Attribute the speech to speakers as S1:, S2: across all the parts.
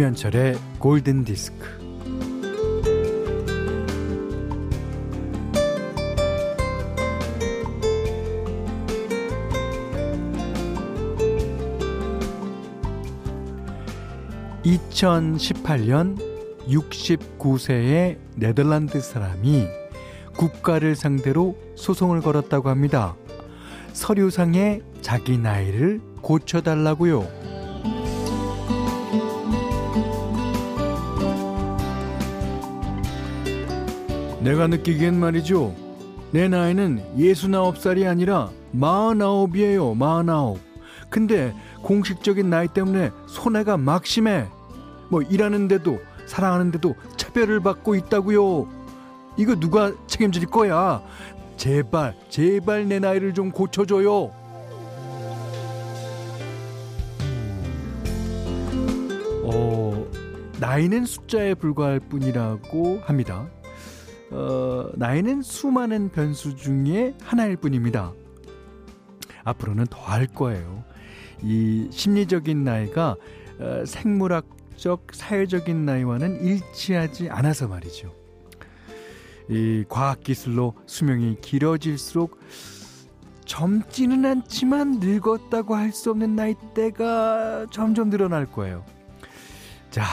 S1: 김현철의 골든 디스크. (2018년) (69세의) 네덜란드 사람이 국가를 상대로 소송을 걸었다고 합니다. 서류상에 자기 나이를 고쳐달라고요. 내가 느끼기엔 말이죠. 내 나이는 69살이 아니라 49이에요. 49. 근데 공식적인 나이 때문에 손해가 막심해. 뭐 일하는데도 사랑하는데도 차별을 받고 있다고요. 이거 누가 책임질 거야? 제발 제발 내 나이를 좀 고쳐줘요. 어, 나이는 숫자에 불과할 뿐이라고 합니다. 어, 나이는 수많은 변수 중에 하나일 뿐입니다. 앞으로는 더 할 거예요. 이 심리적인 나이가 어, 생물학적, 사회적인 나이와는 일치하지 않아서 말이죠. 이 과학기술로 수명이 길어질수록 젊지는 않지만 늙었다고 할 수 없는 나이대가 점점 늘어날 거예요. 자,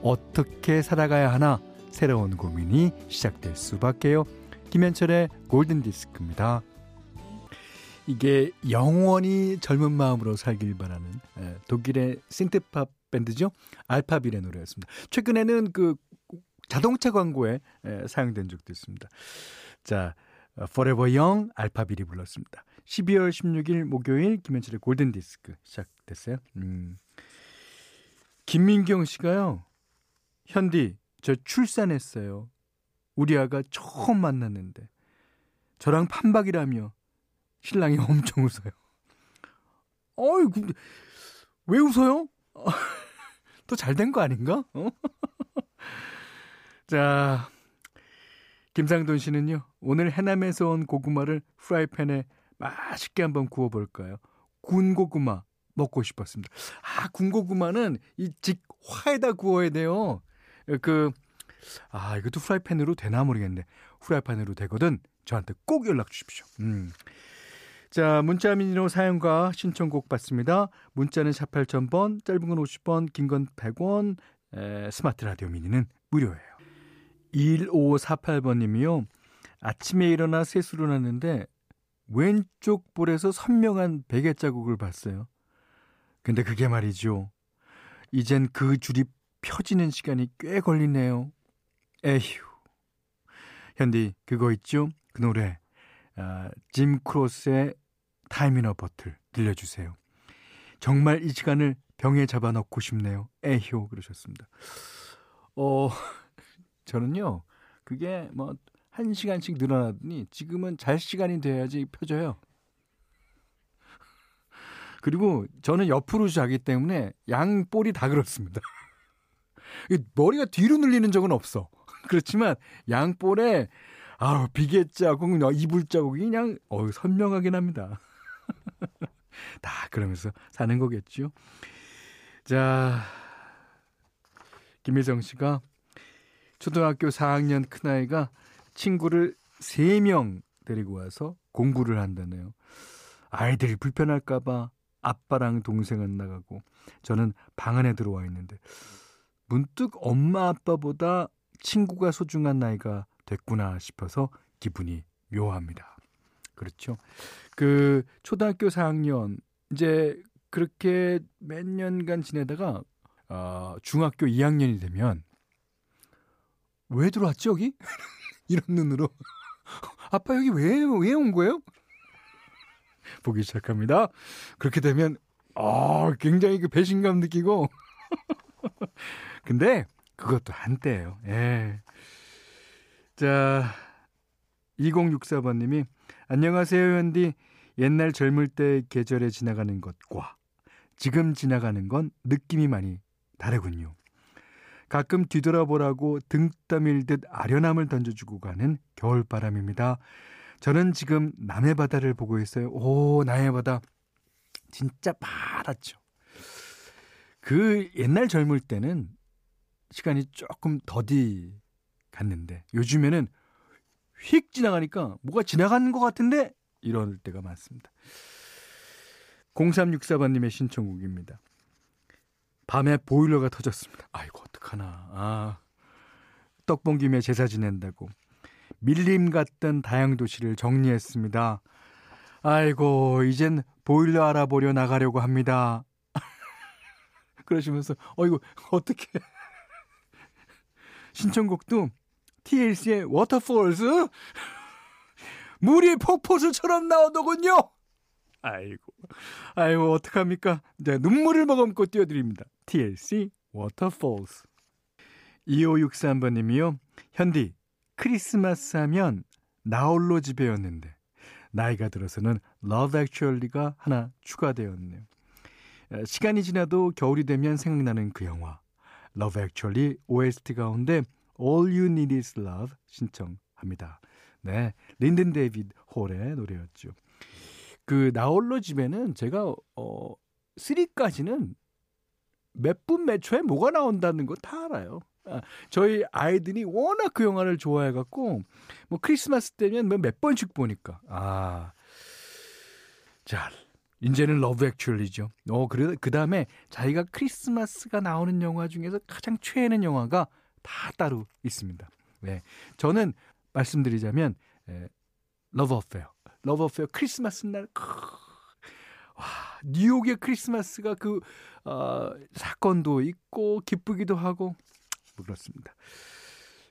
S1: 어떻게 살아가야 하나 새로운 고민이 시작될 수밖에요. 김현철의 골든 디스크입니다. 이게 영원히 젊은 마음으로 살길 바라는 독일의 신트팝 밴드죠. 알파빌의 노래였습니다. 최근에는 그 자동차 광고에 사용된 적도 있습니다. 자, Forever Young 알파빌이 불렀습니다. 12월 16일 목요일 김현철의 골든 디스크 시작됐어요. 음. 김민경 씨가요. 현디, 저 출산했어요. 우리 아가 처음 만났는데 저랑 판박이라며 신랑이 엄청 웃어요. 어이, 근데 왜 웃어요? 또 잘 된 거 아닌가? 어? 자, 김상돈 씨는요, 오늘 해남에서 온 고구마를 프라이팬에 맛있게 한번 구워볼까요? 군고구마 먹고 싶었습니다. 아, 군고구마는 이 직화에다 구워야 돼요. 그, 아, 이것도 프라이팬으로 되나 모르겠는데, 프라이팬으로 되거든 저한테 꼭 연락 주십시오. 음. 자, 문자 미니로 사연과 신청곡 받습니다. 문자는 4 8000번, 짧은 건 50원, 긴건 100원, 에, 스마트 라디오 미니는 무료예요. 1548번 님이요. 아침에 일어나 세수를 하는데 왼쪽 볼에서 선명한 베개 자국을 봤어요. 근데 그게 말이죠. 이젠 그 줄이 펴지는 시간이 꽤 걸리네요. 에휴. 현디, 그거 있죠? 그 노래. 아, 짐 크로스의 타이미너 버틀 들려주세요. 정말 이 시간을 병에 잡아넣고 싶네요. 에휴. 그러셨습니다. 어, 저는요, 그게 뭐, 한 시간씩 늘어나더니 지금은 잘 시간이 돼야지 펴져요. 그리고 저는 옆으로 자기 때문에 양 볼이 다 그렇습니다. 머리가 뒤로 늘리는 적은 없어. 그렇지만 양 볼에 아 비계 자국, 이불 자국이 그냥 어 선명하긴 합니다. 다 그러면서 사는 거겠죠. 자, 김혜정 씨가 초등학교 4학년 큰아이가 친구를 3명 데리고 와서 공부를 한다네요. 아이들이 불편할까봐 아빠랑 동생은 나가고 저는 방 안에 들어와 있는데 문득 엄마 아빠보다 친구가 소중한 나이가 됐구나 싶어서 기분이 묘합니다. 그렇죠. 그 초등학교 4학년 이제 그렇게 몇 년간 지내다가 어, 중학교 2학년이 되면 왜 들어왔지 여기? 이런 눈으로 아빠 여기 왜 왜 온 거예요? 보기 시작합니다. 그렇게 되면 아 굉장히 그 배신감 느끼고 근데 그것도 한때예요. 예. 자 2064번님이 안녕하세요 현디 옛날 젊을 때 계절에 지나가는 것과 지금 지나가는 건 느낌이 많이 다르군요. 가끔 뒤돌아보라고 등 떠밀듯 아련함을 던져주고 가는 겨울바람입니다. 저는 지금 남해 바다를 보고 있어요. 오, 남해 바다. 진짜 파랗죠. 그 옛날 젊을 때는 시간이 조금 더디 갔는데 요즘에는 휙 지나가니까 뭐가 지나가는 것 같은데 이럴 때가 많습니다. 0364번님의 신청곡입니다. 밤에 보일러가 터졌습니다. 아이고 어떡하나. 아, 떡봉김에 제사 지낸다고 밀림 같던 다양도시를 정리했습니다. 아이고 이젠 보일러 알아보려 나가려고 합니다. 그러시면서 어이구 어떻게 신청곡도 TLC의 Waterfalls 물이 폭포수처럼 나오더군요. 아이고 아이고 어떡합니까? 이제 눈물을 머금고 띄워드립니다. TLC Waterfalls 2563번님이요. 현디 크리스마스 하면 나홀로 집에였는데 나이가 들어서는 Love Actually가 하나 추가되었네요. 시간이 지나도 겨울이 되면 생각나는 그 영화 Love Actually OST 가운데 All You Need Is Love 신청합니다. 네, 린든 데이비드 홀의 노래였죠. 그 나홀로 집에는 제가 어 3까지는 몇 분 몇 초에 뭐가 나온다는 거 다 알아요. 아, 저희 아이들이 워낙 그 영화를 좋아해 갖고 뭐 크리스마스 때면 뭐몇 번씩 보니까 아. 자, 이제는 Love Actually죠. 어, 그래 그 다음에 자기가 크리스마스가 나오는 영화 중에서 가장 최애는 영화가 다 따로 있습니다. 네. 저는 말씀드리자면 에, Love Affair. Love Affair 크리스마스 날 크, 와, 뉴욕의 크리스마스가 그 어, 사건도 있고 기쁘기도 하고 뭐 그렇습니다.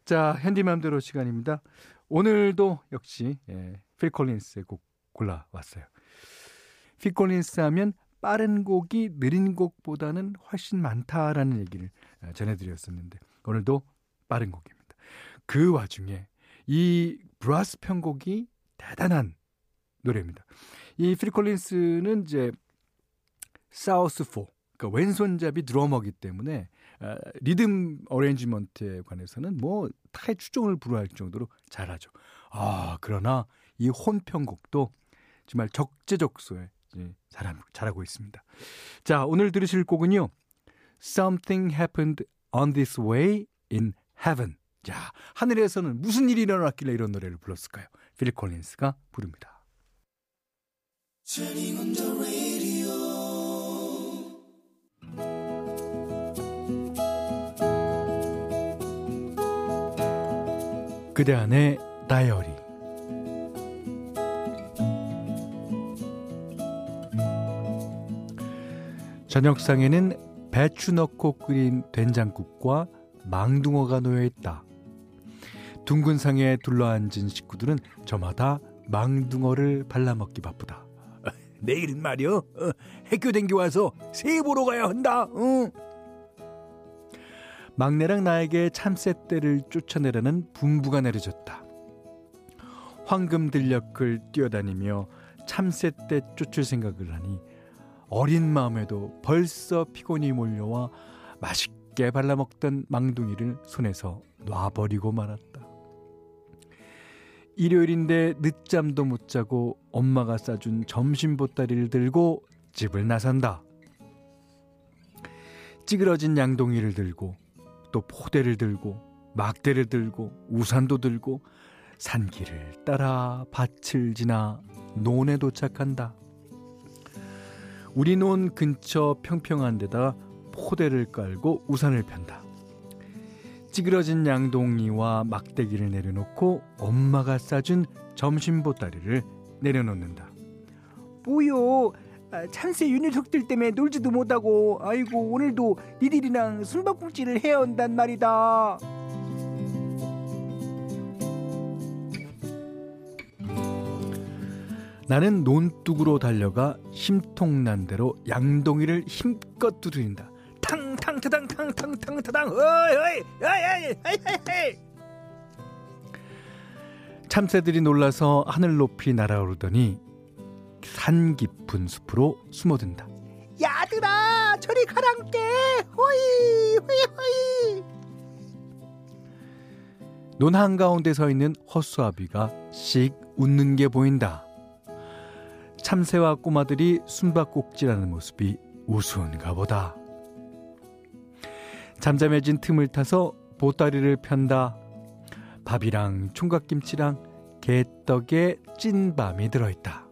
S1: 자, 현디 맘대로 시간입니다. 오늘도 역시 예, 필 콜린스의 곡 골라왔어요. 필 콜린스 하면 빠른 곡이 느린 곡보다는 훨씬 많다라는 얘기를 어, 전해드렸었는데 오늘도 빠른 곡입니다. 그 와중에 이 브라스 편곡이 대단한 노래입니다. 이필 콜린스는 이제 사우스 4 그러니까 왼손잡이 드러머기 때문에 어, 리듬 어레인지먼트에 관해서는 뭐 타의 추종을 불허할 정도로 잘하죠. 아 그러나 이 혼편곡도 정말 적재적소에 잘하고 있습니다. 자 오늘 들으실 곡은요. Something happened on this way in heaven. 자 하늘에서는 무슨 일이 일어났길래 이런 노래를 불렀을까요? 필 콜린스가 부릅니다. 그대 안의 다이어리 저녁상에는 배추 넣고 끓인 된장국과 망둥어가 놓여 있다. 둥근 상에 둘러앉은 식구들은 저마다 망둥어를 발라먹기 바쁘다. 내일은 말이요. 어, 학교 댕겨 와서 새 보러 가야 한다. 어. 막내랑 나에게 참새떼를 쫓아내라는 분부가 내려졌다. 황금 들녘을 뛰어다니며 참새떼 쫓을 생각을 하니 어린 마음에도 벌써 피곤이 몰려와 맛있게 발라먹던 망둥이를 손에서 놔버리고 말았다. 일요일인데 늦잠도 못 자고 엄마가 싸준 점심 보따리를 들고 집을 나선다. 찌그러진 양동이를 들고 또 포대를 들고 막대를 들고 우산도 들고 산길을 따라 밭을 지나 논에 도착한다. 우리 논 근처 평평한 데다 포대를 깔고 우산을 편다. 찌그러진 양동이와 막대기를 내려놓고 엄마가 싸준 점심 보따리를 내려놓는다. 뭐요? 아, 찬새 유 녀석들 때문에 놀지도 못하고 아이고 오늘도 니들이랑 숨바꼭질을 해야 한단 말이다. 나는 논둑으로 달려가 심통난 대로 양동이를 힘껏 두드린다. 탕탕 타당 탕탕 탕타당 어이 어이 어이 어이 어이 참새들이 놀라서 하늘 높이 날아오르더니 산 깊은 숲으로 숨어든다. 야들아 저리 가랑께 호이 호이 호이 논 한가운데 서 있는 허수아비가 씩 웃는 게 보인다. 참새와 꼬마들이 숨바꼭질하는 모습이 우스운가 보다. 잠잠해진 틈을 타서 보따리를 편다. 밥이랑 총각김치랑 개떡에 찐밤이 들어있다.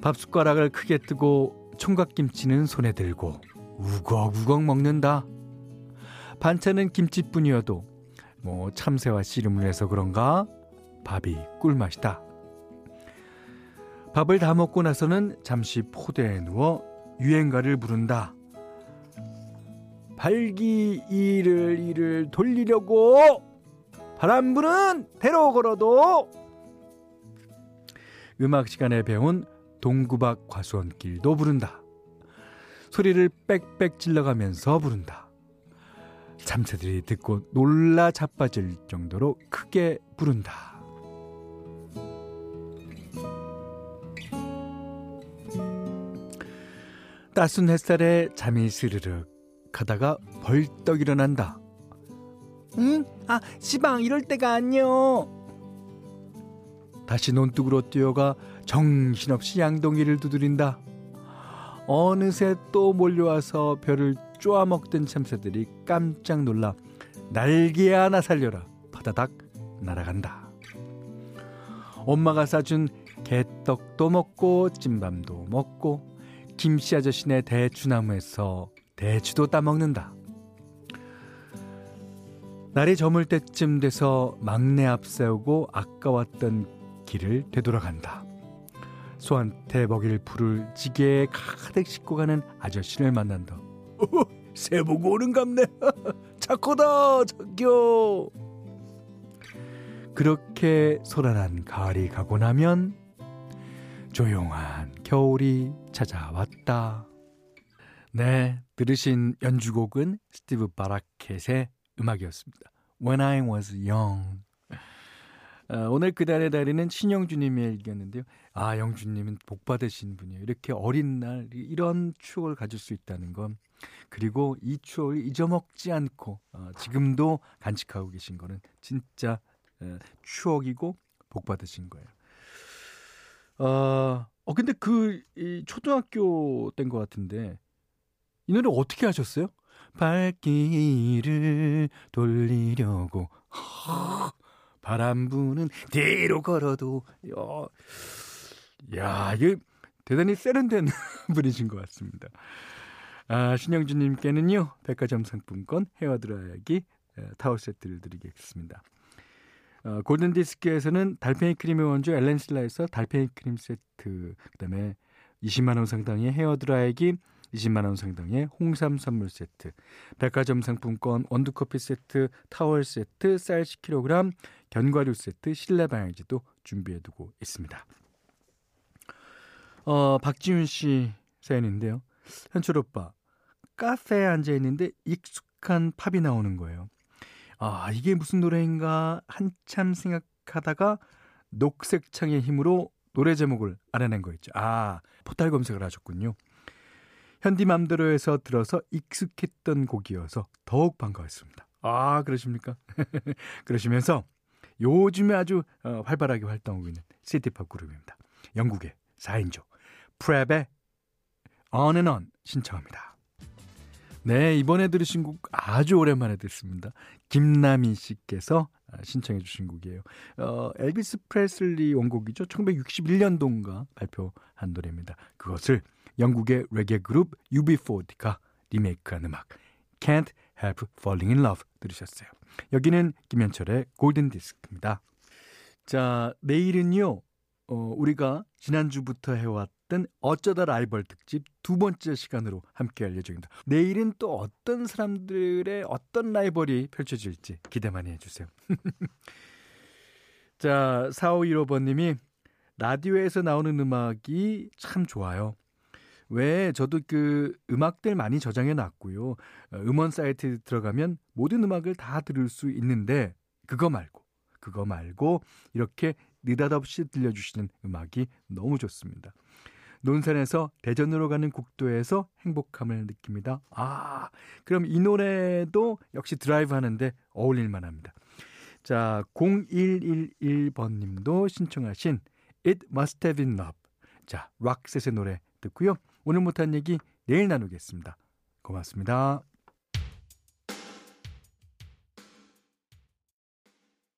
S1: 밥 숟가락을 크게 뜨고 총각김치는 손에 들고 우걱우걱 먹는다. 반찬은 김치뿐이어도 뭐 참새와 씨름을 해서 그런가 밥이 꿀맛이다. 밥을 다 먹고 나서는 잠시 포대에 누워 유행가를 부른다. 발기 이를 이를 돌리려고 바람 부는 대로 걸어도 음악 시간에 배운 동구박 과수원길도 부른다. 소리를 빽빽 질러가면서 부른다. 참새들이 듣고 놀라 자빠질 정도로 크게 부른다. 따순 햇살에 잠이 스르륵 하다가 벌떡 일어난다. 응? 아, 시방 이럴 때가 아니요. 다시 논둑으로 뛰어가 정신없이 양동이를 두드린다. 어느새 또 몰려와서 별을 쪼아먹던 참새들이 깜짝 놀라 날개 하나 살려라 파다닥 날아간다. 엄마가 싸준 개떡도 먹고 찐밤도 먹고 김씨 아저씨네 대추나무에서 대추도 따먹는다. 날이 저물 때쯤 돼서 막내 앞세우고 아까웠던 길을 되돌아간다. 소한테 먹일 풀을 지게에 가득 싣고 가는 아저씨를 만난다. 어, 새 보고 오는갑네. 착하다, 자겨. 그렇게 소란한 가을이 가고 나면 조용한 겨울이 찾아왔다. 네, 들으신 연주곡은 스티브 바라켓의 음악이었습니다. When I was young. 어, 오늘 그달의 달에는 신영주님의 일기였는데요. 아, 영주님은 복 받으신 분이에요. 이렇게 어린 날 이런 추억을 가질 수 있다는 건 그리고 이 추억을 잊어먹지 않고 어, 지금도 간직하고 계신 거는 진짜 에, 추억이고 복 받으신 거예요. 어, 어 근데 그 이 초등학교 땐것 같은데 이 노래 어떻게 하셨어요? 발길을 돌리려고 바람 부는 뒤로 걸어도 야, 야 이게 대단히 세련된 분이신 것 같습니다. 아, 신영주님께는요 백화점 상품권 헤어 드라이기 타월 세트를 드리겠습니다. 어, 골든 디스크에서는 달팽이 크림의 원조 엘렌실라에서 달팽이 크림 세트, 그 다음에 20만 원 상당의 헤어 드라이기 20만 원 상당의 홍삼 선물 세트, 백화점 상품권 원두커피 세트, 타월 세트, 쌀 10kg, 견과류 세트, 실내 방향제도 준비해 두고 있습니다. 어, 박지윤 씨 사연인데요. 현철 오빠, 카페에 앉아 있는데 익숙한 팝이 나오는 거예요. 아, 이게 무슨 노래인가 한참 생각하다가 녹색 창의 힘으로 노래 제목을 알아낸 거 있죠. 아, 포탈 검색을 하셨군요. 현디맘대로에서 들어서 익숙했던 곡이어서 더욱 반가웠습니다. 아, 그러십니까? 그러시면서 요즘에 아주 어, 활발하게 활동하고 있는 시티팝 그룹입니다. 영국의 4인조 프랩의 On and On 신청합니다. 네, 이번에 들으신 곡 아주 오랜만에 듣습니다. 김남희 씨께서 아, 신청해 주신 곡이에요. 어, 엘비스 프레슬리 원곡이죠. 1961년도인가 발표한 노래입니다. 그것을 영국의 레게 그룹 UB40가 리메이크한 음악 Can't Help Falling in Love 들으셨어요. 여기는 김현철의 골든 디스크입니다. 자, 내일은요. 어, 우리가 지난주부터 해왔던 어쩌다 라이벌 특집 두 번째 시간으로 함께 할 예정입니다. 내일은 또 어떤 사람들의 어떤 라이벌이 펼쳐질지 기대 많이 해주세요. 자, 4515번님이 라디오에서 나오는 음악이 참 좋아요. 왜 저도 그 음악들 많이 저장해 놨고요. 어, 음원 사이트에 들어가면 모든 음악을 다 들을 수 있는데 그거 말고 그거 말고 이렇게 느닷없이 들려주시는 음악이 너무 좋습니다. 논산에서 대전으로 가는 국도에서 행복함을 느낍니다. 아, 그럼 이 노래도 역시 드라이브 하는데 어울릴만 합니다. 자, 0111번 님도 신청하신 It Must Have Been Love. 자, 락셋의 노래 듣고요. 오늘 못한 얘기 내일 나누겠습니다. 고맙습니다.